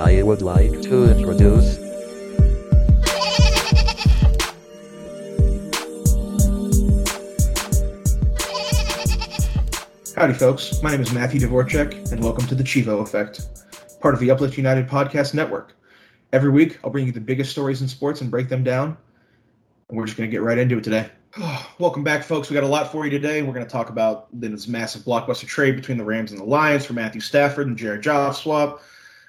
I would like to introduce Howdy, folks. My name is Matthew Dvorak, and welcome to the Chevo Effect, part of the Uplift United Podcast Network. Every week, I'll bring you the biggest stories in sports and break them down, and we're just going to get right into it today. welcome back, folks. We got a lot for you today. We're going to talk about this massive blockbuster trade between the Rams and the Lions for Matthew Stafford and Jared Goff swap.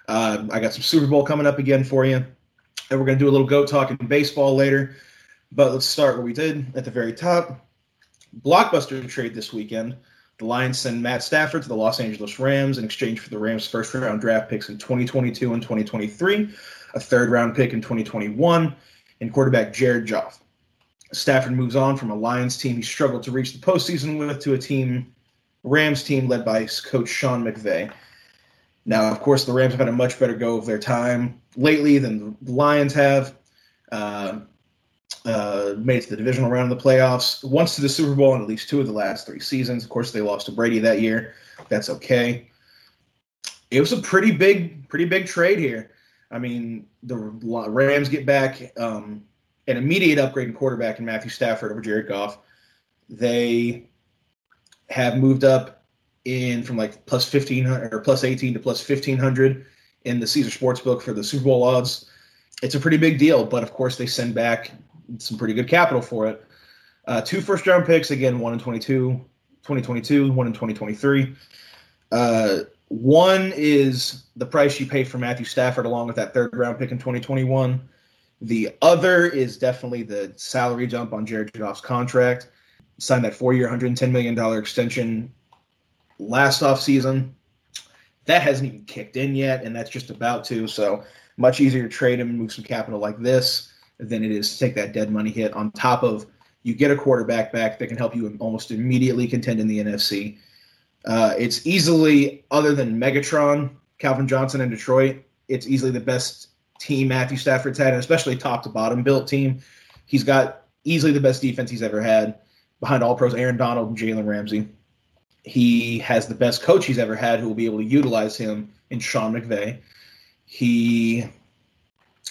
Uh, I got some Super Bowl coming up again for you, and we're going to do a little goat talk in baseball later. But let's start where we did at the very top. Blockbuster trade this weekend. The Lions send Matt Stafford to the Los Angeles Rams in exchange for the Rams' first round draft picks in 2022 and 2023, a third round pick in 2021, and quarterback Jared Goff. Stafford moves on from a Lions team he struggled to reach the postseason with to a team, Rams team led by coach Sean McVay. Now, of course, the Rams have had a much better go of their time lately than the Lions have. Uh, uh, made it to the divisional round of the playoffs, once to the Super Bowl in at least two of the last three seasons. Of course, they lost to Brady that year. That's okay. It was a pretty big, pretty big trade here. I mean, the Rams get back um, an immediate upgrade in quarterback in Matthew Stafford over Jared Goff. They have moved up in from like plus fifteen hundred or plus eighteen to plus fifteen hundred in the Caesar Sportsbook for the Super Bowl odds. It's a pretty big deal, but of course they send back some pretty good capital for it. Uh, two first round picks, again, one in 22, 2022, one in 2023. Uh, one is the price you pay for Matthew Stafford along with that third round pick in 2021. The other is definitely the salary jump on Jared Goff's contract. Signed that four year, $110 million extension last offseason. That hasn't even kicked in yet, and that's just about to. So much easier to trade him and move some capital like this than it is to take that dead money hit on top of you get a quarterback back that can help you almost immediately contend in the NFC. Uh, it's easily, other than Megatron, Calvin Johnson, and Detroit, it's easily the best team Matthew Stafford's had, and especially top to bottom built team. He's got easily the best defense he's ever had behind all pros Aaron Donald and Jalen Ramsey. He has the best coach he's ever had who will be able to utilize him in Sean McVay. He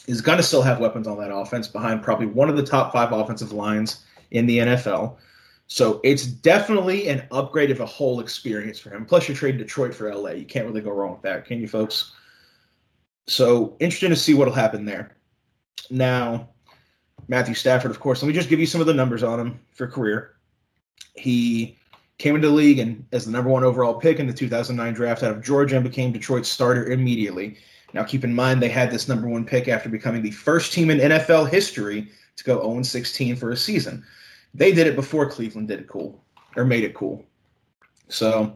is going to still have weapons on that offense behind probably one of the top five offensive lines in the NFL. So it's definitely an upgrade of a whole experience for him. Plus, you trade Detroit for LA. You can't really go wrong with that, can you, folks? So interesting to see what'll happen there. Now, Matthew Stafford, of course. Let me just give you some of the numbers on him for career. He came into the league and as the number one overall pick in the 2009 draft out of Georgia and became Detroit's starter immediately. Now, keep in mind they had this number one pick after becoming the first team in NFL history to go 0 16 for a season. They did it before Cleveland did it cool or made it cool. So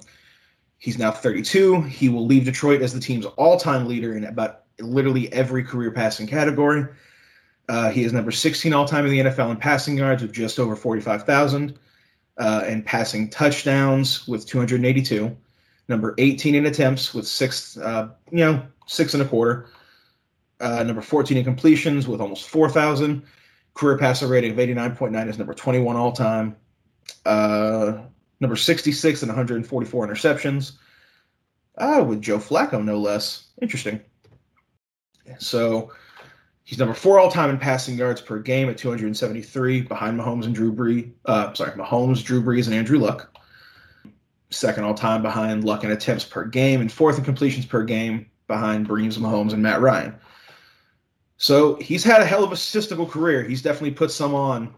he's now 32. He will leave Detroit as the team's all time leader in about literally every career passing category. Uh, he is number 16 all time in the NFL in passing yards with just over 45,000 uh, and passing touchdowns with 282. Number 18 in attempts with six, uh, you know, six and a quarter. Uh, number 14 in completions with almost 4,000. Career passer rating of 89.9 is number 21 all time. Uh, number 66 and 144 interceptions. Ah, with Joe Flacco, no less. Interesting. So he's number four all time in passing yards per game at 273, behind Mahomes and Drew Brees. Uh, sorry, Mahomes, Drew Brees, and Andrew Luck. Second all time behind Luck in attempts per game, and fourth in completions per game behind Brees, Mahomes, and Matt Ryan. So he's had a hell of a statistical career. He's definitely put some on.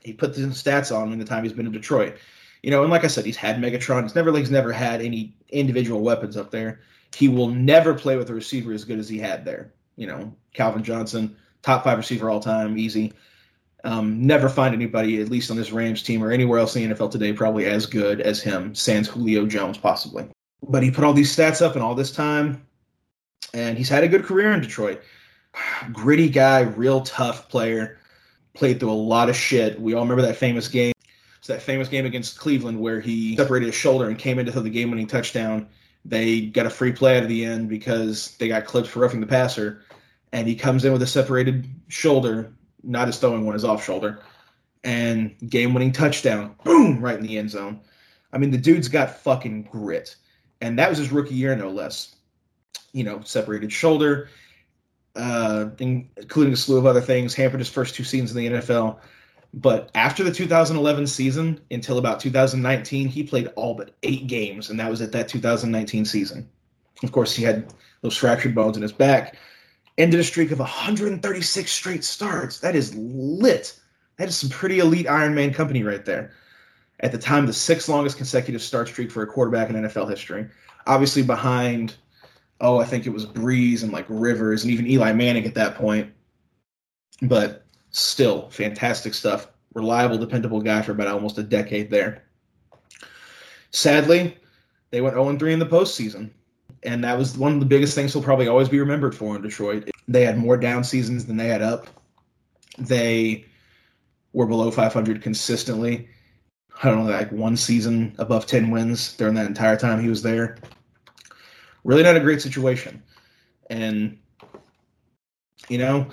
He put the stats on in the time he's been in Detroit. You know, and like I said, he's had Megatron. He's never like he's never had any individual weapons up there. He will never play with a receiver as good as he had there. You know, Calvin Johnson, top five receiver all time, easy. Um, never find anybody, at least on this Rams team or anywhere else in the NFL today, probably as good as him, sans Julio Jones, possibly. But he put all these stats up in all this time, and he's had a good career in Detroit. Gritty guy, real tough player, played through a lot of shit. We all remember that famous game. It's that famous game against Cleveland where he separated his shoulder and came into the game-winning touchdown. They got a free play out of the end because they got clipped for roughing the passer, and he comes in with a separated shoulder, not his throwing one, his off shoulder, and game-winning touchdown, boom, right in the end zone. I mean, the dude's got fucking grit, and that was his rookie year, no less you know, separated shoulder, uh, including a slew of other things, hampered his first two seasons in the NFL. But after the 2011 season until about 2019, he played all but eight games, and that was at that 2019 season. Of course, he had those fractured bones in his back. Ended a streak of 136 straight starts. That is lit. That is some pretty elite Iron Man company right there. At the time, the sixth longest consecutive start streak for a quarterback in NFL history. Obviously, behind, oh, I think it was Brees and like Rivers and even Eli Manning at that point. But still, fantastic stuff. Reliable, dependable guy for about almost a decade there. Sadly, they went 0 3 in the postseason and that was one of the biggest things he'll probably always be remembered for in Detroit. They had more down seasons than they had up. They were below 500 consistently. I don't know, like one season above 10 wins during that entire time he was there. Really not a great situation. And, you know,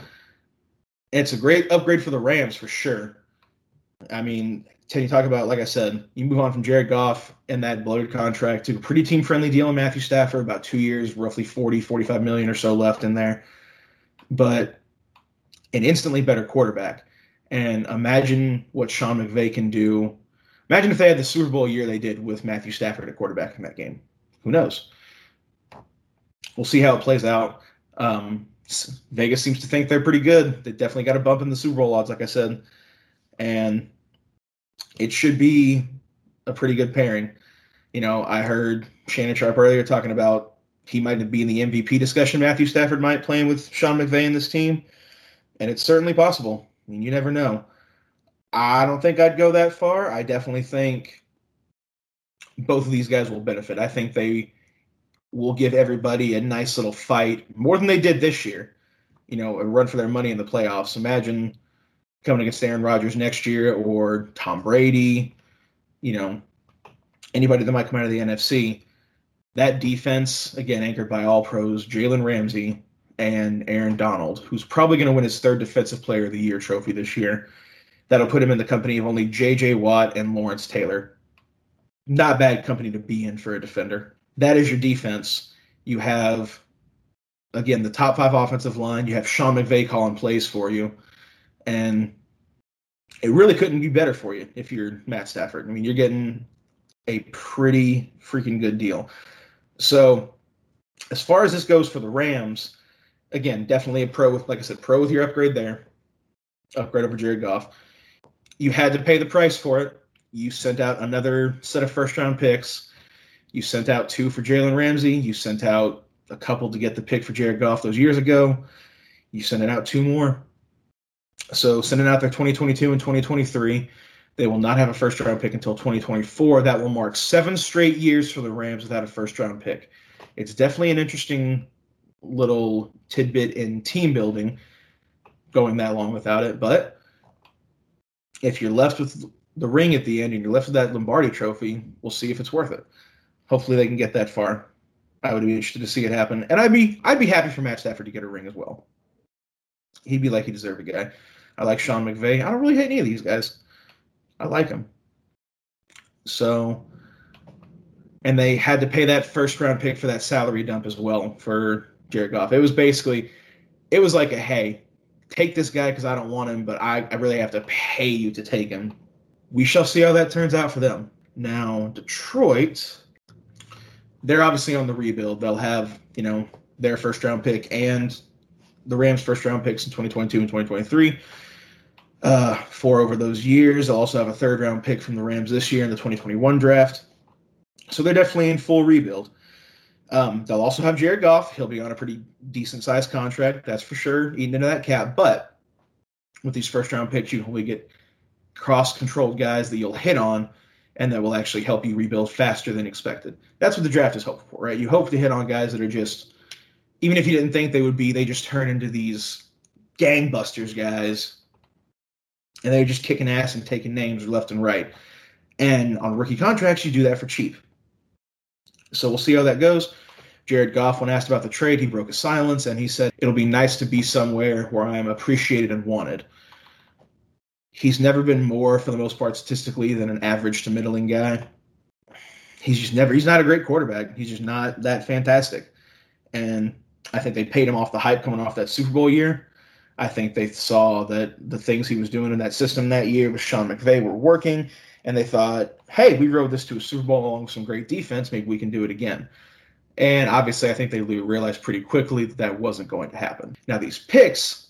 it's a great upgrade for the Rams for sure. I mean, can you talk about, like I said, you move on from Jared Goff and that bloated contract to a pretty team friendly deal in Matthew Stafford, about two years, roughly 40, 45 million or so left in there. But an instantly better quarterback. And imagine what Sean McVay can do. Imagine if they had the Super Bowl year they did with Matthew Stafford at quarterback in that game. Who knows? We'll see how it plays out. Um, Vegas seems to think they're pretty good. They definitely got a bump in the Super Bowl odds, like I said. And it should be a pretty good pairing. You know, I heard Shannon Sharpe earlier talking about he might be in the MVP discussion. Matthew Stafford might playing with Sean McVay in this team, and it's certainly possible. I mean, you never know. I don't think I'd go that far. I definitely think both of these guys will benefit. I think they will give everybody a nice little fight, more than they did this year. You know, a run for their money in the playoffs. Imagine coming against Aaron Rodgers next year or Tom Brady, you know, anybody that might come out of the NFC. That defense, again, anchored by all pros, Jalen Ramsey and Aaron Donald, who's probably going to win his third Defensive Player of the Year trophy this year. That'll put him in the company of only J.J. Watt and Lawrence Taylor. Not bad company to be in for a defender. That is your defense. You have, again, the top five offensive line. You have Sean McVay calling plays for you and it really couldn't be better for you if you're Matt Stafford. I mean, you're getting a pretty freaking good deal. So, as far as this goes for the Rams, again, definitely a pro with, like I said, pro with your upgrade there, upgrade over Jared Goff. You had to pay the price for it. You sent out another set of first round picks. You sent out two for Jalen Ramsey. You sent out a couple to get the pick for Jared Goff those years ago. You sent it out two more. So sending out their 2022 and 2023. They will not have a first round pick until 2024. That will mark seven straight years for the Rams without a first round pick. It's definitely an interesting little tidbit in team building going that long without it. But if you're left with the ring at the end and you're left with that Lombardi trophy, we'll see if it's worth it. Hopefully they can get that far. I would be interested to see it happen. And I'd be I'd be happy for Matt Stafford to get a ring as well. He'd be like he deserved a guy. I like Sean McVay. I don't really hate any of these guys. I like them. So, and they had to pay that first round pick for that salary dump as well for Jared Goff. It was basically, it was like a hey, take this guy because I don't want him, but I, I really have to pay you to take him. We shall see how that turns out for them. Now, Detroit, they're obviously on the rebuild. They'll have, you know, their first round pick and the Rams' first round picks in 2022 and 2023 uh, four over those years. They'll also have a third round pick from the Rams this year in the 2021 draft. So they're definitely in full rebuild. Um, they'll also have Jared Goff. He'll be on a pretty decent sized contract, that's for sure, eating into that cap. But with these first round picks, you only get cross controlled guys that you'll hit on and that will actually help you rebuild faster than expected. That's what the draft is hoping for, right? You hope to hit on guys that are just, even if you didn't think they would be, they just turn into these gangbusters guys and they're just kicking ass and taking names left and right. And on rookie contracts, you do that for cheap. So we'll see how that goes. Jared Goff, when asked about the trade, he broke a silence and he said, It'll be nice to be somewhere where I am appreciated and wanted. He's never been more, for the most part, statistically, than an average to middling guy. He's just never, he's not a great quarterback. He's just not that fantastic. And I think they paid him off the hype coming off that Super Bowl year. I think they saw that the things he was doing in that system that year with Sean McVay were working, and they thought, hey, we rode this to a Super Bowl along with some great defense. Maybe we can do it again. And obviously, I think they realized pretty quickly that that wasn't going to happen. Now, these picks,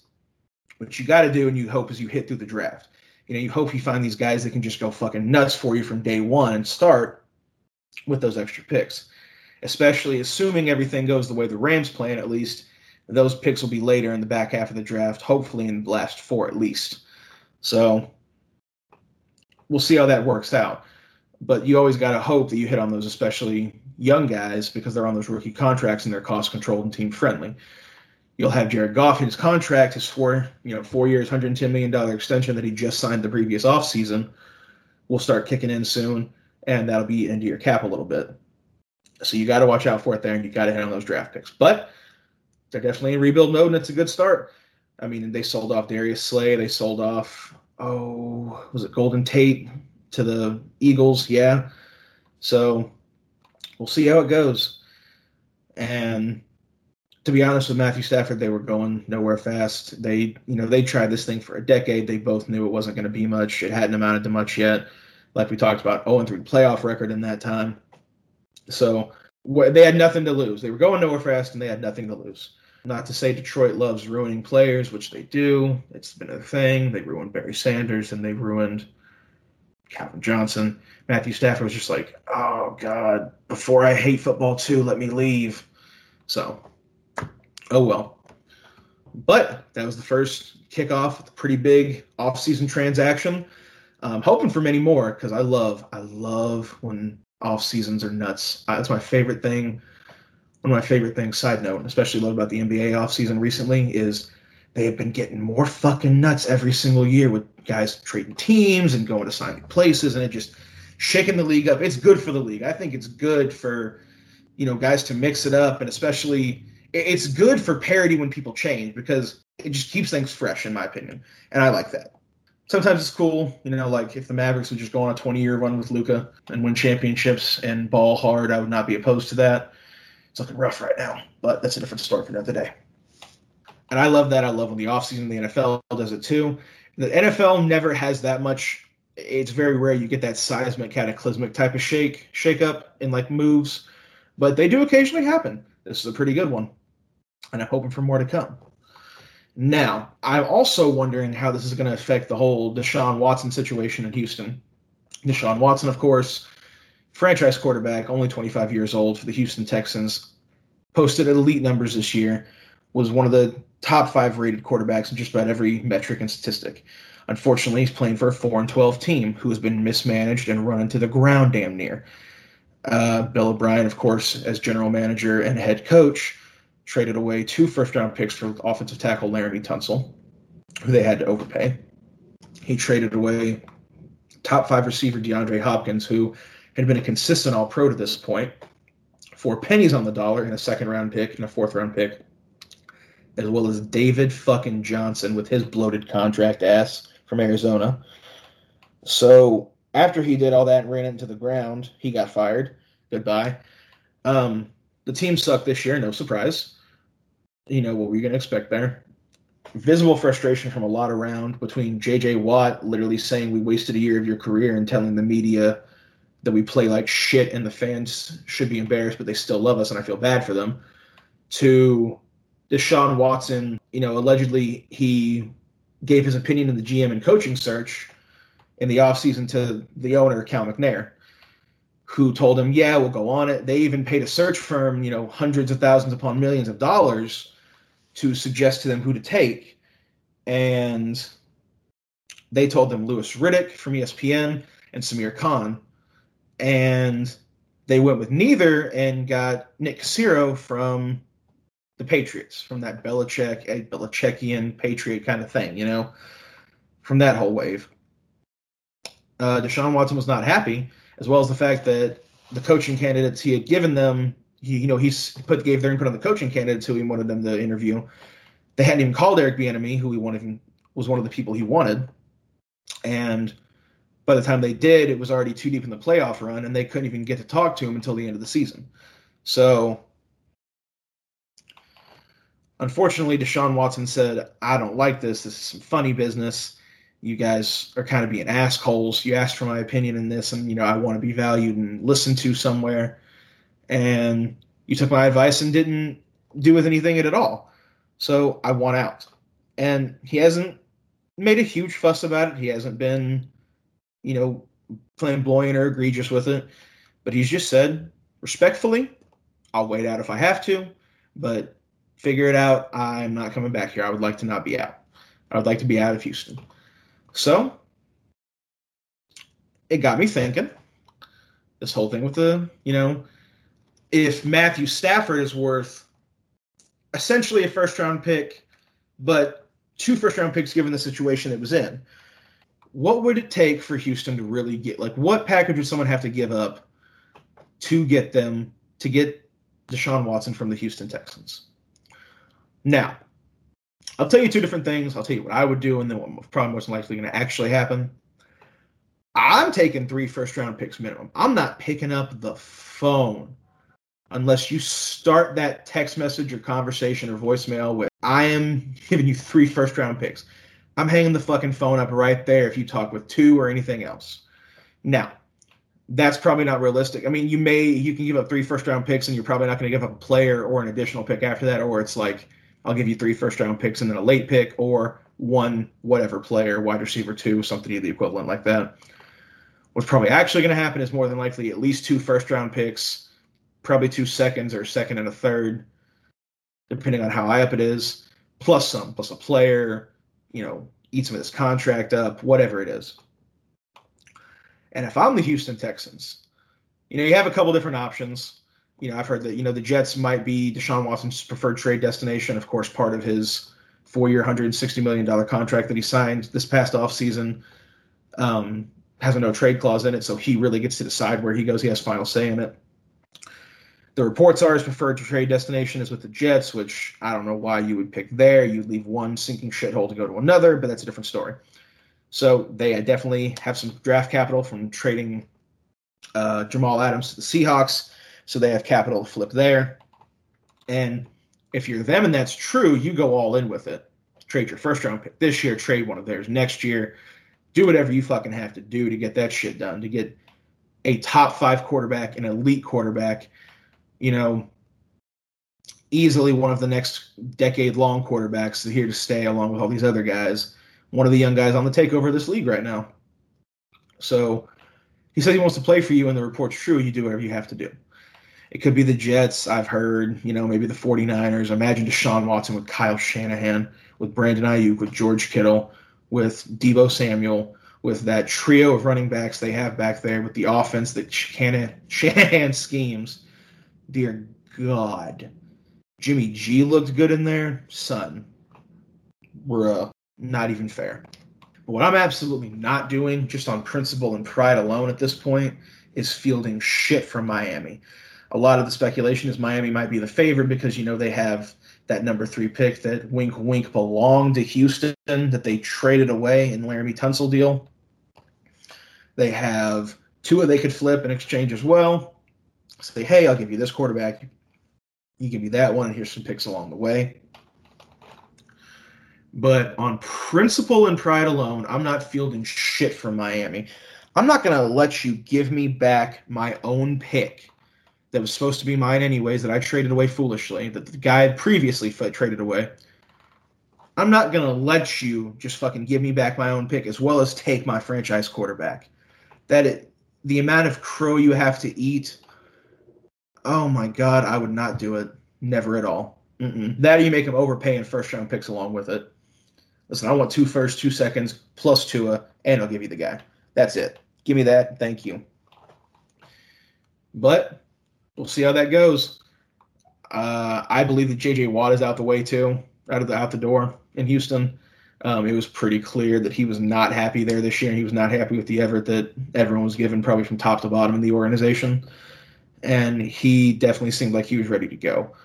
what you got to do and you hope is you hit through the draft. You know, you hope you find these guys that can just go fucking nuts for you from day one and start with those extra picks. Especially assuming everything goes the way the Rams plan, at least those picks will be later in the back half of the draft, hopefully in the last four at least. So we'll see how that works out. But you always got to hope that you hit on those, especially young guys, because they're on those rookie contracts and they're cost controlled and team friendly. You'll have Jared Goff in his contract, his four, you know, four years, $110 million extension that he just signed the previous offseason will start kicking in soon, and that'll be into your cap a little bit. So you got to watch out for it there, and you got to hit on those draft picks. But they're definitely in rebuild mode, and it's a good start. I mean, they sold off Darius Slay. They sold off, oh, was it Golden Tate to the Eagles? Yeah. So we'll see how it goes. And to be honest with Matthew Stafford, they were going nowhere fast. They, you know, they tried this thing for a decade. They both knew it wasn't going to be much. It hadn't amounted to much yet. Like we talked about, 0 3 playoff record in that time. So they had nothing to lose. They were going nowhere fast, and they had nothing to lose. Not to say Detroit loves ruining players, which they do. It's been a thing. They ruined Barry Sanders and they ruined Calvin Johnson. Matthew Stafford was just like, oh, God, before I hate football too, let me leave. So, oh well. But that was the first kickoff a pretty big offseason transaction. I'm hoping for many more because I love, I love when off seasons are nuts. That's my favorite thing one of my favorite things, side note, especially love about the NBA offseason recently, is they have been getting more fucking nuts every single year with guys trading teams and going to signing places and it just shaking the league up. It's good for the league. I think it's good for, you know, guys to mix it up and especially it's good for parity when people change because it just keeps things fresh in my opinion. And I like that. Sometimes it's cool, you know, like if the Mavericks would just go on a 20 year run with Luka and win championships and ball hard, I would not be opposed to that it's looking rough right now, but that's a different story for another day. And I love that. I love when the offseason, the NFL does it too. The NFL never has that much. It's very rare you get that seismic, cataclysmic type of shake, shake up in like moves, but they do occasionally happen. This is a pretty good one, and I'm hoping for more to come. Now, I'm also wondering how this is going to affect the whole Deshaun Watson situation in Houston. Deshaun Watson, of course, franchise quarterback, only 25 years old for the Houston Texans, posted elite numbers this year, was one of the top five rated quarterbacks in just about every metric and statistic. Unfortunately, he's playing for a 4 and 12 team who has been mismanaged and run into the ground damn near. Uh, Bill O'Brien, of course, as general manager and head coach, traded away two first round picks for offensive tackle Laremy Tunsil, who they had to overpay. He traded away top five receiver DeAndre Hopkins, who had been a consistent all pro to this point, for pennies on the dollar in a second round pick and a fourth round pick, as well as David fucking Johnson with his bloated contract ass from Arizona. So after he did all that and ran into the ground, he got fired. Goodbye. Um, the team sucked this year, no surprise. You know what were you going to expect there? Visible frustration from a lot around between J.J. Watt literally saying we wasted a year of your career and telling the media that we play like shit and the fans should be embarrassed, but they still love us and I feel bad for them, to Deshaun Watson, you know, allegedly he gave his opinion in the GM and coaching search in the offseason to the owner, Cal McNair, who told him, yeah, we'll go on it. They even paid a search firm, you know, hundreds of thousands upon millions of dollars to suggest to them who to take. And they told them Louis Riddick from ESPN and Samir Khan and they went with neither and got Nick Caserio from the Patriots, from that Belichick, a Belichickian Patriot kind of thing, you know, from that whole wave. Uh, Deshaun Watson was not happy, as well as the fact that the coaching candidates he had given them, he, you know, he put gave their input on the coaching candidates who he wanted them to interview. They hadn't even called Eric Bieniemy, who he wanted was one of the people he wanted, and by the time they did, it was already too deep in the playoff run, and they couldn't even get to talk to him until the end of the season. So Unfortunately, Deshaun Watson said, I don't like this. This is some funny business. You guys are kind of being assholes. You asked for my opinion in this, and you know, I want to be valued and listened to somewhere. And you took my advice and didn't do with anything it at all. So I want out. And he hasn't made a huge fuss about it. He hasn't been, you know, flamboyant or egregious with it. But he's just said, respectfully, I'll wait out if I have to, but figure it out. I'm not coming back here. I would like to not be out. I would like to be out of Houston. So it got me thinking. This whole thing with the, you know, if Matthew Stafford is worth essentially a first round pick, but two first round picks given the situation it was in, what would it take for Houston to really get like what package would someone have to give up to get them to get Deshaun Watson from the Houston Texans? Now, I'll tell you two different things. I'll tell you what I would do, and then what's probably most likely going to actually happen. I'm taking three first round picks minimum. I'm not picking up the phone unless you start that text message or conversation or voicemail with, I am giving you three first round picks. I'm hanging the fucking phone up right there if you talk with two or anything else. Now, that's probably not realistic. I mean, you may, you can give up three first round picks and you're probably not going to give up a player or an additional pick after that, or it's like, I'll give you three first round picks and then a late pick or one whatever player, wide receiver two, something of the equivalent like that. What's probably actually going to happen is more than likely at least two first round picks, probably two seconds or a second and a third, depending on how high up it is, plus some, plus a player, you know, eat some of this contract up, whatever it is. And if I'm the Houston Texans, you know, you have a couple different options you know, I've heard that you know the Jets might be Deshaun Watson's preferred trade destination. Of course, part of his four-year, 160 million dollar contract that he signed this past offseason um, has a no trade clause in it, so he really gets to decide where he goes. He has final say in it. The reports are his preferred trade destination is with the Jets, which I don't know why you would pick there. You'd leave one sinking shithole to go to another, but that's a different story. So they definitely have some draft capital from trading uh, Jamal Adams to the Seahawks so they have capital to flip there. And if you're them and that's true, you go all in with it. Trade your first round pick this year, trade one of theirs next year. Do whatever you fucking have to do to get that shit done, to get a top five quarterback, an elite quarterback, you know, easily one of the next decade long quarterbacks here to stay along with all these other guys. One of the young guys on the takeover of this league right now. So he says he wants to play for you, and the report's true. You do whatever you have to do. It could be the Jets, I've heard, you know, maybe the 49ers. Imagine Deshaun Watson with Kyle Shanahan, with Brandon Aiyuk, with George Kittle, with Deebo Samuel, with that trio of running backs they have back there, with the offense that Shanahan schemes. Dear God. Jimmy G looked good in there. Son, we're uh, not even fair. But what I'm absolutely not doing, just on principle and pride alone at this point, is fielding shit from Miami a lot of the speculation is Miami might be the favorite because you know they have that number three pick that wink wink belonged to Houston that they traded away in Laremy Tunsil deal. They have Tua they could flip in exchange as well. Say, hey, I'll give you this quarterback. You give me that one, and here's some picks along the way. But on principle and pride alone, I'm not fielding shit from Miami. I'm not going to let you give me back my own pick that was supposed to be mine anyways that I traded away foolishly that the guy had previously traded away. I'm not gonna let you just fucking give me back my own pick as well as take my franchise quarterback. That it, the amount of crow you have to eat. Oh my god, I would not do it. Never at all. Mm-mm. That you make him overpay in first round picks along with it. Listen, I want two first, two seconds plus Tua, and I'll give you the guy. That's it. Give me that. Thank you. But we'll see how that goes. Uh, I believe that J.J. Watt is out the way too, out of the out the door in Houston. Um, it was pretty clear that he was not happy there this year. He was not happy with the effort that everyone was given, probably from top to bottom in the organization. And he definitely seemed like he was ready to go.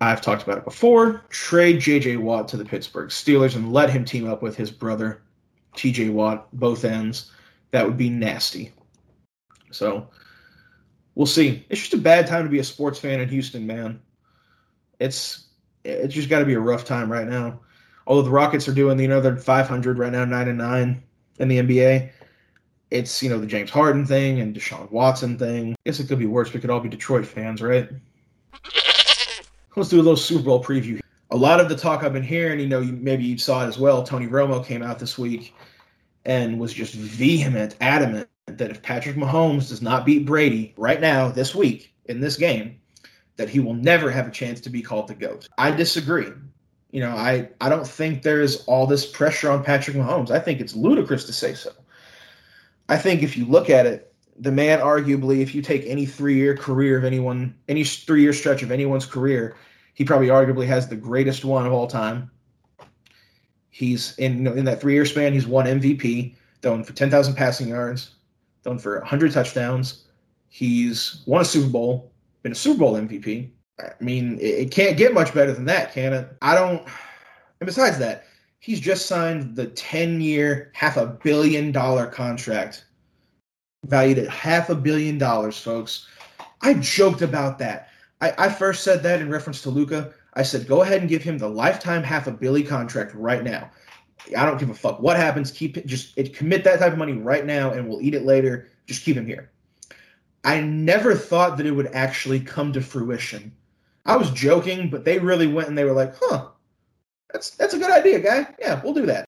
I've talked about it before. Trade J.J. Watt to the Pittsburgh Steelers and let him team up with his brother, T.J. Watt, both ends. That would be nasty. So we'll see. It's just a bad time to be a sports fan in Houston, man. It's it's just got to be a rough time right now. Although the Rockets are doing know they're 500 right now, nine and nine in the NBA. It's you know the James Harden thing and Deshaun Watson thing. I guess it could be worse. We could all be Detroit fans, right? Let's do a little Super Bowl preview. A lot of the talk I've been hearing, you know, you, maybe you saw it as well. Tony Romo came out this week and was just vehement, adamant that if Patrick Mahomes does not beat Brady right now, this week, in this game, that he will never have a chance to be called the GOAT. I disagree. You know, I, I don't think there's all this pressure on Patrick Mahomes. I think it's ludicrous to say so. I think if you look at it, the man arguably, if you take any three year career of anyone, any three year stretch of anyone's career, he probably arguably has the greatest one of all time. He's in in that three year span, he's won MVP, thrown for ten thousand passing yards, thrown for hundred touchdowns. He's won a Super Bowl, been a Super Bowl MVP. I mean, it, it can't get much better than that, can it? I don't. And besides that, he's just signed the ten year, half a billion dollar contract, valued at half a billion dollars, folks. I joked about that. I, I first said that in reference to Luka. I said, go ahead and give him the lifetime half a billy contract right now. I don't give a fuck what happens. Keep it, just it, commit that type of money right now, and we'll eat it later. Just keep him here. I never thought that it would actually come to fruition. I was joking, but they really went and they were like, "Huh, that's that's a good idea, guy. Yeah, we'll do that."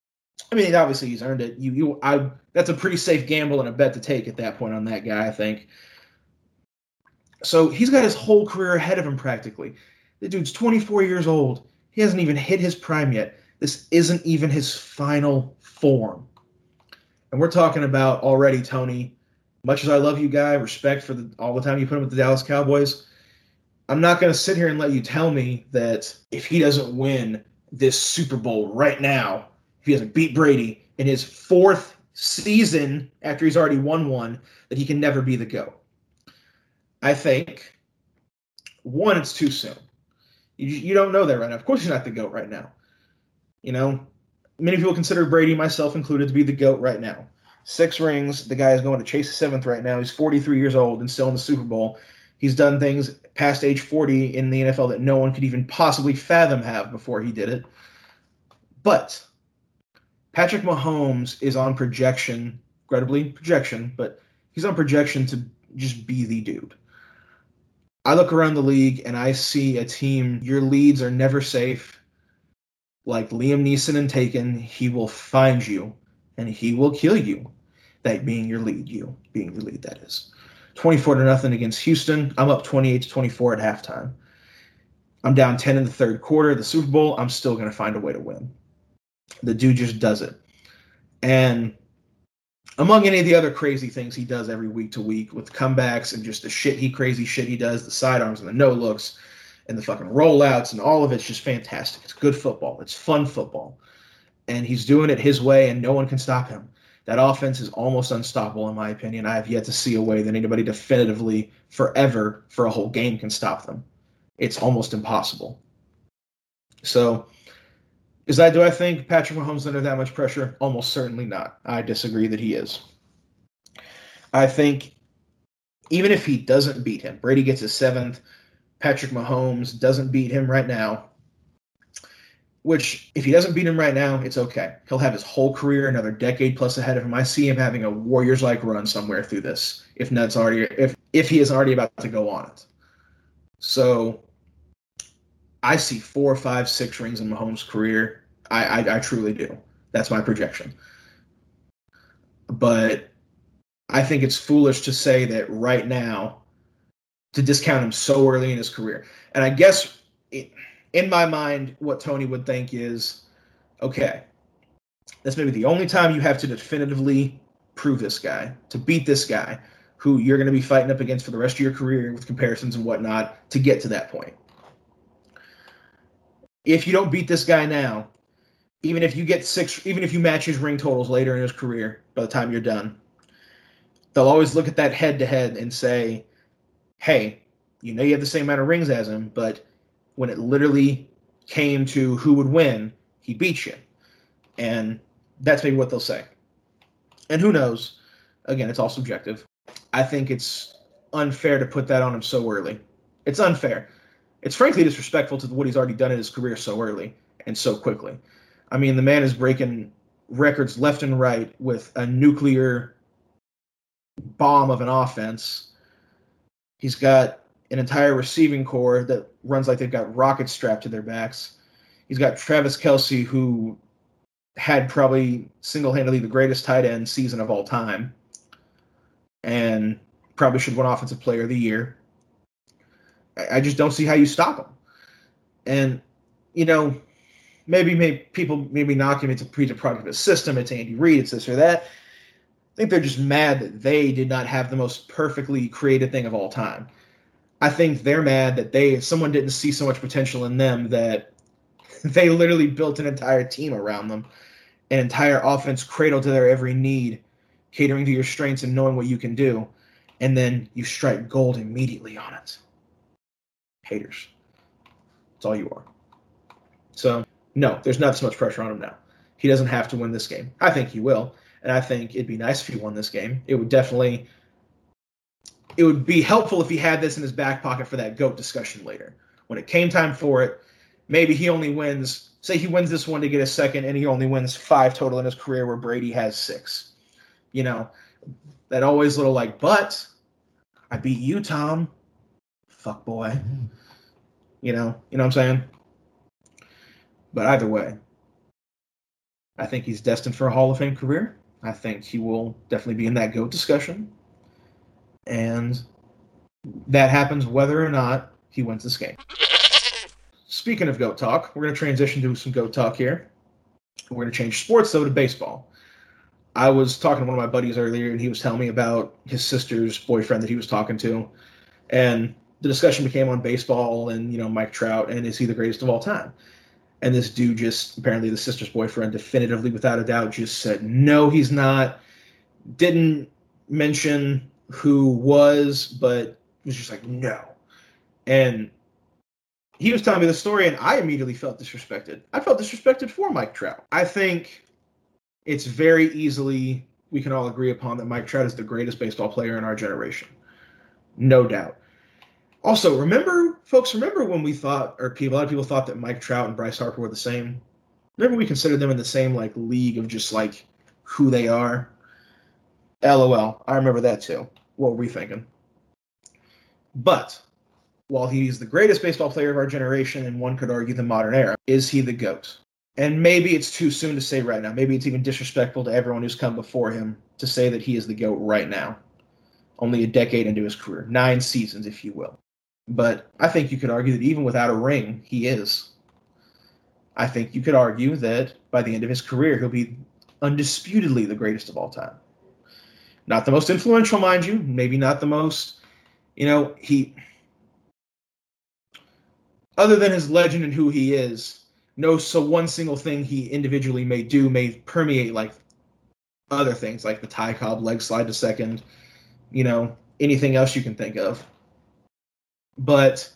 I mean, obviously he's earned it. You you I that's a pretty safe gamble and a bet to take at that point on that guy, I think. So he's got his whole career ahead of him practically. The dude's 24 years old. He hasn't even hit his prime yet. This isn't even his final form. And we're talking about already, Tony. Much as I love you, guy, respect for the, all the time you put him with the Dallas Cowboys. I'm not going to sit here and let you tell me that if he doesn't win this Super Bowl right now, if he doesn't beat Brady in his fourth season after he's already won one, that he can never be the GOAT. I think one, it's too soon. You, you don't know that right now. Of course, he's not the goat right now. You know, many people consider Brady, myself included, to be the goat right now. Six rings. The guy is going to chase the seventh right now. He's 43 years old and still in the Super Bowl. He's done things past age 40 in the NFL that no one could even possibly fathom have before he did it. But Patrick Mahomes is on projection, incredibly projection, but he's on projection to just be the dude. I look around the league and I see a team, your leads are never safe. Like Liam Neeson and Taken, he will find you and he will kill you. That being your lead, you being your lead, that is. 24 to nothing against Houston. I'm up 28 to 24 at halftime. I'm down 10 in the third quarter the Super Bowl. I'm still going to find a way to win. The dude just does it. And among any of the other crazy things he does every week to week with comebacks and just the shit he crazy shit he does, the sidearms and the no looks and the fucking rollouts and all of it's just fantastic. It's good football. It's fun football. And he's doing it his way and no one can stop him. That offense is almost unstoppable in my opinion. I have yet to see a way that anybody definitively forever for a whole game can stop them. It's almost impossible. So is that do I think Patrick Mahomes under that much pressure? Almost certainly not. I disagree that he is. I think even if he doesn't beat him, Brady gets his seventh, Patrick Mahomes doesn't beat him right now. Which, if he doesn't beat him right now, it's okay. He'll have his whole career, another decade plus ahead of him. I see him having a Warriors-like run somewhere through this. If Ned's already, if if he is already about to go on it. So I see four, five, six rings in Mahomes' career. I, I, I truly do. That's my projection. But I think it's foolish to say that right now to discount him so early in his career. And I guess in my mind, what Tony would think is okay, that's maybe the only time you have to definitively prove this guy, to beat this guy who you're going to be fighting up against for the rest of your career with comparisons and whatnot to get to that point. If you don't beat this guy now, even if you get six, even if you match his ring totals later in his career, by the time you're done, they'll always look at that head to head and say, "Hey, you know you have the same amount of rings as him, but when it literally came to who would win, he beat you," and that's maybe what they'll say. And who knows? Again, it's all subjective. I think it's unfair to put that on him so early. It's unfair. It's frankly disrespectful to what he's already done in his career so early and so quickly. I mean, the man is breaking records left and right with a nuclear bomb of an offense. He's got an entire receiving core that runs like they've got rockets strapped to their backs. He's got Travis Kelce, who had probably single handedly the greatest tight end season of all time and probably should win Offensive Player of the Year. I just don't see how you stop him. And, you know, maybe, maybe people maybe knock him. It's a product of his system. It's Andy Reid. It's this or that. I think they're just mad that they did not have the most perfectly created thing of all time. I think they're mad that they someone didn't see so much potential in them that they literally built an entire team around them, an entire offense cradled to their every need, catering to your strengths and knowing what you can do, and then you strike gold immediately on it. Haters. That's all you are. So no, there's not so much pressure on him now. He doesn't have to win this game. I think he will, and I think it'd be nice if he won this game. It would definitely it would be helpful if he had this in his back pocket for that goat discussion later. When it came time for it, maybe he only wins say he wins this one to get a second and he only wins five total in his career where Brady has six. You know, that always little like, but I beat you, Tom. Fuck boy. You know, you know what I'm saying? But either way, I think he's destined for a Hall of Fame career. I think he will definitely be in that GOAT discussion. And that happens whether or not he wins this game. Speaking of GOAT talk, we're going to transition to some GOAT talk here. We're going to change sports, though, to baseball. I was talking to one of my buddies earlier, and he was telling me about his sister's boyfriend that he was talking to. And the discussion became on baseball and, you know, Mike Trout, and is he the greatest of all time? And this dude just apparently the sister's boyfriend definitively without a doubt just said no, he's not. Didn't mention who was, but was just like no. And he was telling me the story, and I immediately felt disrespected. I felt disrespected for Mike Trout. I think it's very easily we can all agree upon that Mike Trout is the greatest baseball player in our generation. No doubt. Also, remember, folks, remember when we thought, or people, a lot of people thought that Mike Trout and Bryce Harper were the same. Remember we considered them in the same like league of just like who they are. LOL. I remember that too. What were we thinking? But while he's the greatest baseball player of our generation, and one could argue the modern era, is he the GOAT? And maybe it's too soon to say right now. Maybe it's even disrespectful to everyone who's come before him to say that he is the GOAT right now. Only a decade into his career, nine seasons, if you will. But I think you could argue that even without a ring, he is. I think you could argue that by the end of his career, he'll be undisputedly the greatest of all time. Not the most influential, mind you, maybe not the most, you know, he. Other than his legend and who he is, no, so one single thing he individually may do may permeate like other things, like the Ty Cobb leg slide to second, you know, anything else you can think of. But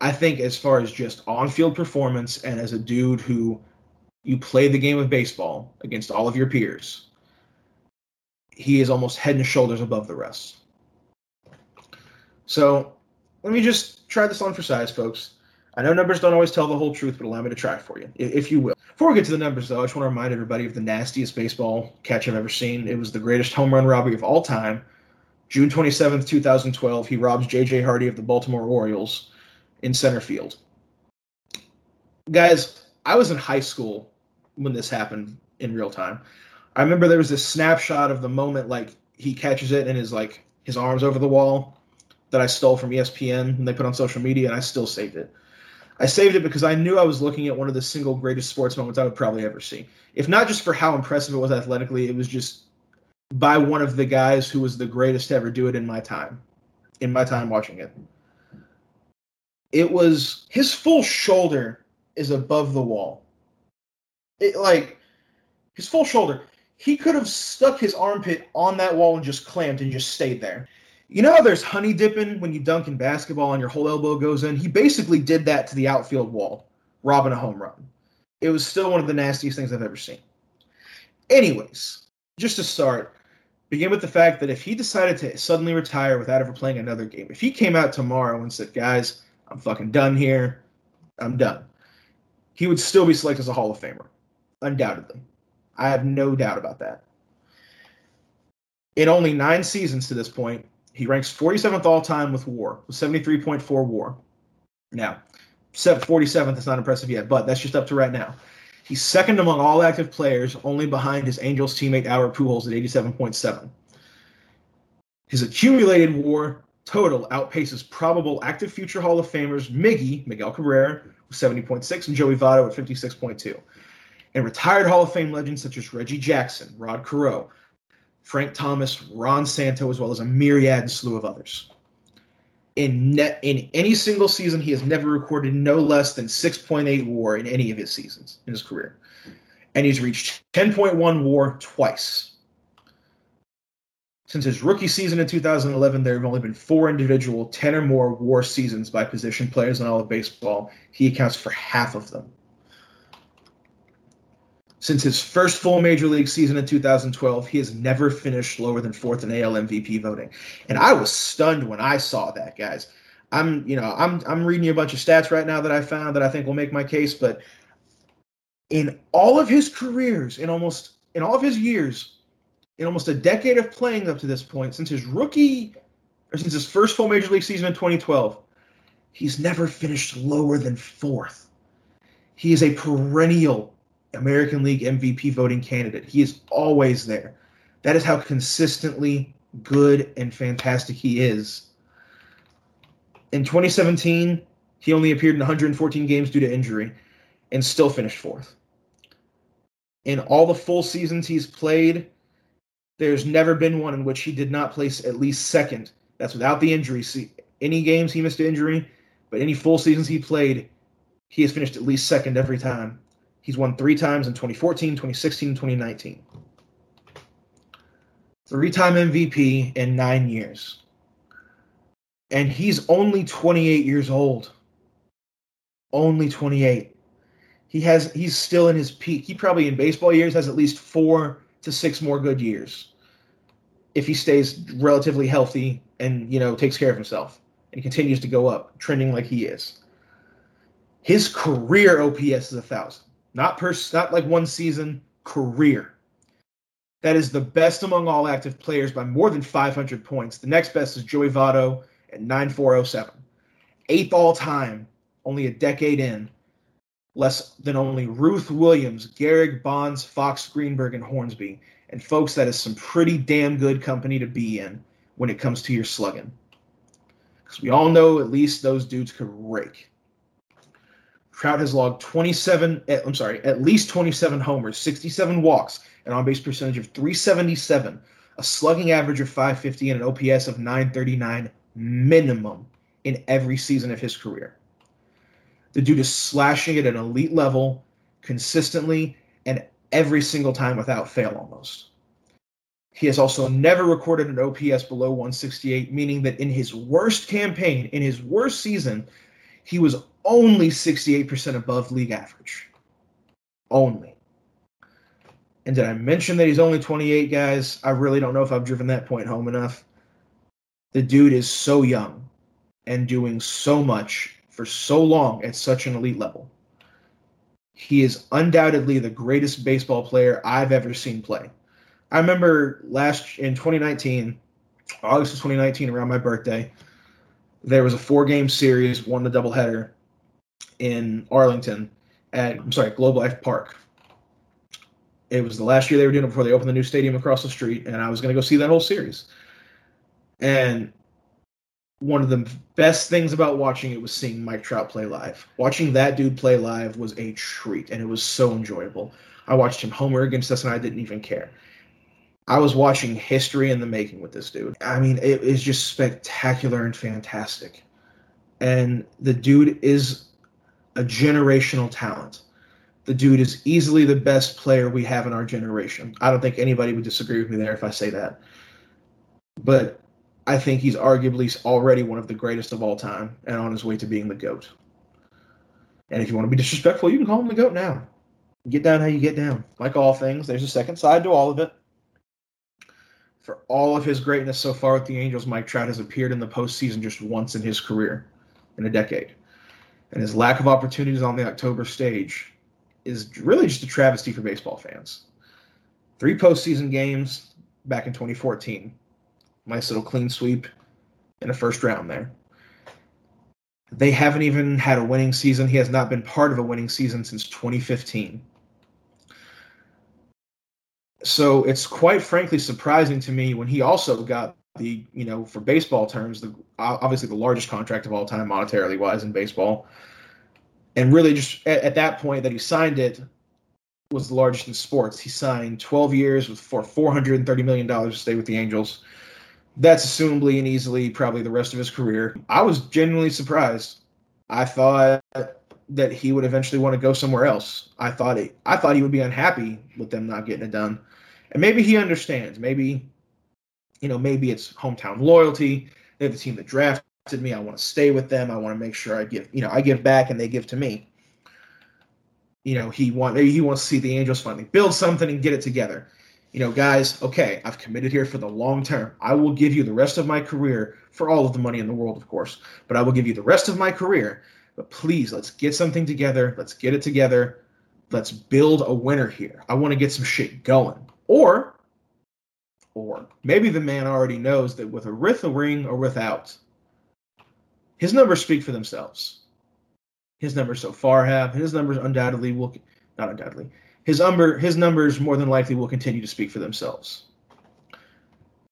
I think as far as just on-field performance and as a dude who you play the game of baseball against all of your peers, he is almost head and shoulders above the rest. So let me just try this on for size, folks. I know numbers don't always tell the whole truth, but allow me to try for you, if you will. Before we get to the numbers, though, I just want to remind everybody of the nastiest baseball catch I've ever seen. It was the greatest home run robbery of all time June 27th, 2012, he robs J.J. Hardy of the Baltimore Orioles in center field. Guys, I was in high school when this happened in real time. I remember there was this snapshot of the moment, like he catches it and his like his arms over the wall that I stole from ESPN and they put on social media, and I still saved it. I saved it because I knew I was looking at one of the single greatest sports moments I would probably ever see. If not just for how impressive it was athletically, it was just by one of the guys who was the greatest to ever do it in my time, in my time watching it. It was his full shoulder is above the wall. It like his full shoulder. He could have stuck his armpit on that wall and just clamped and just stayed there. You know how there's honey dipping when you dunk in basketball and your whole elbow goes in? He basically did that to the outfield wall, robbing a home run. It was still one of the nastiest things I've ever seen. Anyways, just to start, begin with the fact that if he decided to suddenly retire without ever playing another game, if he came out tomorrow and said, guys, I'm fucking done here. I'm done. He would still be selected as a Hall of Famer, undoubtedly. I have no doubt about that. In only nine seasons to this point, he ranks 47th all time with WAR, with 73.4 WAR. Now, 47th is not impressive yet, but that's just up to right now. He's second among all active players, only behind his Angels teammate Albert Pujols at 87.7. His accumulated WAR total outpaces probable active future Hall of Famers Miggy, Miguel Cabrera, with 70.6, and Joey Votto at 56.2. And retired Hall of Fame legends such as Reggie Jackson, Rod Carew, Frank Thomas, Ron Santo, as well as a myriad slew of others. In net in any single season, he has never recorded no less than 6.8 WAR in any of his seasons in his career, and he's reached 10.1 WAR twice. Since his rookie season in 2011, there have only been four individual 10 or more WAR seasons by position players in all of baseball. He accounts for half of them. Since his first full major league season in 2012, he has never finished lower than fourth in AL MVP voting. And I was stunned when I saw that, guys. I'm, you know, I'm I'm reading you a bunch of stats right now that I found that I think will make my case, but in all of his careers, in almost in all of his years, in almost a decade of playing up to this point, since his rookie or since his first full major league season in 2012, he's never finished lower than fourth. He is a perennial American League MVP voting candidate. He is always there. That is how consistently good and fantastic he is. In 2017, he only appeared in 114 games due to injury and still finished fourth. In all the full seasons he's played, there's never been one in which he did not place at least second. That's without the injury. See, any games he missed injury, but any full seasons he played, he has finished at least second every time. He's won three times in 2014, 2016, 2019. Three time MVP in nine years. And he's only 28 years old. Only 28. He has he's still in his peak. He probably in baseball years has at least four to six more good years if he stays relatively healthy and you know takes care of himself and continues to go up, trending like he is. His career OPS is a thousand. Not per not like one season, career. That is the best among all active players by more than 500 points. The next best is Joey Votto at 9407. Eighth all time, only a decade in. Less than only Ruth Williams, Gehrig, Bonds, Foxx, Greenberg, and Hornsby. And folks, that is some pretty damn good company to be in when it comes to your slugging. Because we all know at least those dudes could rake. Trout has logged 27, eh, I'm sorry, at least 27 homers, 67 walks, an on base percentage of 377, a slugging average of 550, and an OPS of 939 minimum in every season of his career. The dude is slashing at an elite level consistently and every single time without fail almost. He has also never recorded an OPS below 168, meaning that in his worst campaign, in his worst season, he was only 68% above league average. Only. And did I mention that he's only 28, guys? I really don't know if I've driven that point home enough. The dude is so young and doing so much for so long at such an elite level. He is undoubtedly the greatest baseball player I've ever seen play. I remember last in 2019, August of 2019, around my birthday, there was a four game series, won the doubleheader in Arlington at I'm sorry, Globe Life Park. It was the last year they were doing it before they opened the new stadium across the street, and I was going to go see that whole series. And one of the best things about watching it was seeing Mike Trout play live. Watching that dude play live was a treat, and it was so enjoyable. I watched him homer against us, and I didn't even care. I was watching history in the making with this dude. I mean, it is just spectacular and fantastic. And the dude is a generational talent. The dude is easily the best player we have in our generation. I don't think anybody would disagree with me there if I say that. But I think he's arguably already one of the greatest of all time and on his way to being the GOAT. And if you want to be disrespectful, you can call him the GOAT now. Get down how you get down. Like all things, there's a second side to all of it. For all of his greatness so far with the Angels, Mike Trout has appeared in the postseason just once in his career, in a decade. And his lack of opportunities on the October stage is really just a travesty for baseball fans. Three postseason games back in 2014. Nice little clean sweep in a first round there. They haven't even had a winning season. He has not been part of a winning season since 2015. So it's quite frankly surprising to me when he also got the, you know, for baseball terms, the obviously the largest contract of all time monetarily wise in baseball. And really just at, at that point that he signed it was the largest in sports. He signed 12 years with for 430 million dollars to stay with the Angels that's assumably and easily probably the rest of his career. I was genuinely surprised. I thought that he would eventually want to go somewhere else. I thought it, I thought he would be unhappy with them not getting it done. And maybe he understands. Maybe you know, maybe it's hometown loyalty. They're the team that drafted me. I want to stay with them. I want to make sure I give, you know, I give back and they give to me. You know, he want he wants to see the Angels finally build something and get it together you know, guys, okay, I've committed here for the long term. I will give you the rest of my career for all of the money in the world, of course, but I will give you the rest of my career. But please, let's get something together. Let's get it together. Let's build a winner here. I want to get some shit going. Or, or maybe the man already knows that with a with ring or without, his numbers speak for themselves. His numbers so far have, and his numbers undoubtedly will, not undoubtedly, his number his numbers more than likely will continue to speak for themselves.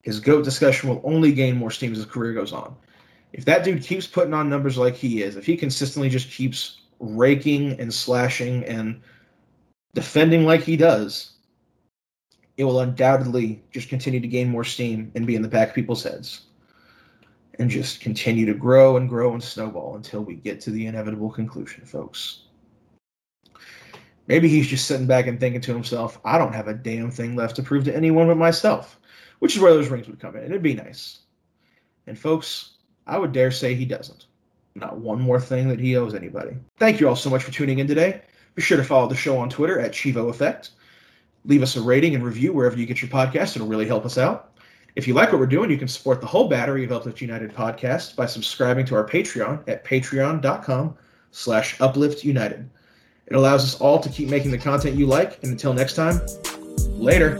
His GOAT discussion will only gain more steam as his career goes on. If that dude keeps putting on numbers like he is, if he consistently just keeps raking and slashing and defending like he does, it will undoubtedly just continue to gain more steam and be in the back of people's heads. And just continue to grow and grow and snowball until we get to the inevitable conclusion, folks. Maybe he's just sitting back and thinking to himself, I don't have a damn thing left to prove to anyone but myself, which is where those rings would come in. It'd be nice. And folks, I would dare say he doesn't. Not one more thing that he owes anybody. Thank you all so much for tuning in today. Be sure to follow the show on Twitter at Chevo Effect. Leave us a rating and review wherever you get your podcast. It'll really help us out. If you like what we're doing, you can support the whole battery of Uplift United podcast by subscribing to our Patreon at patreon.com slash uplift united. It allows us all to keep making the content you like. And until next time, later.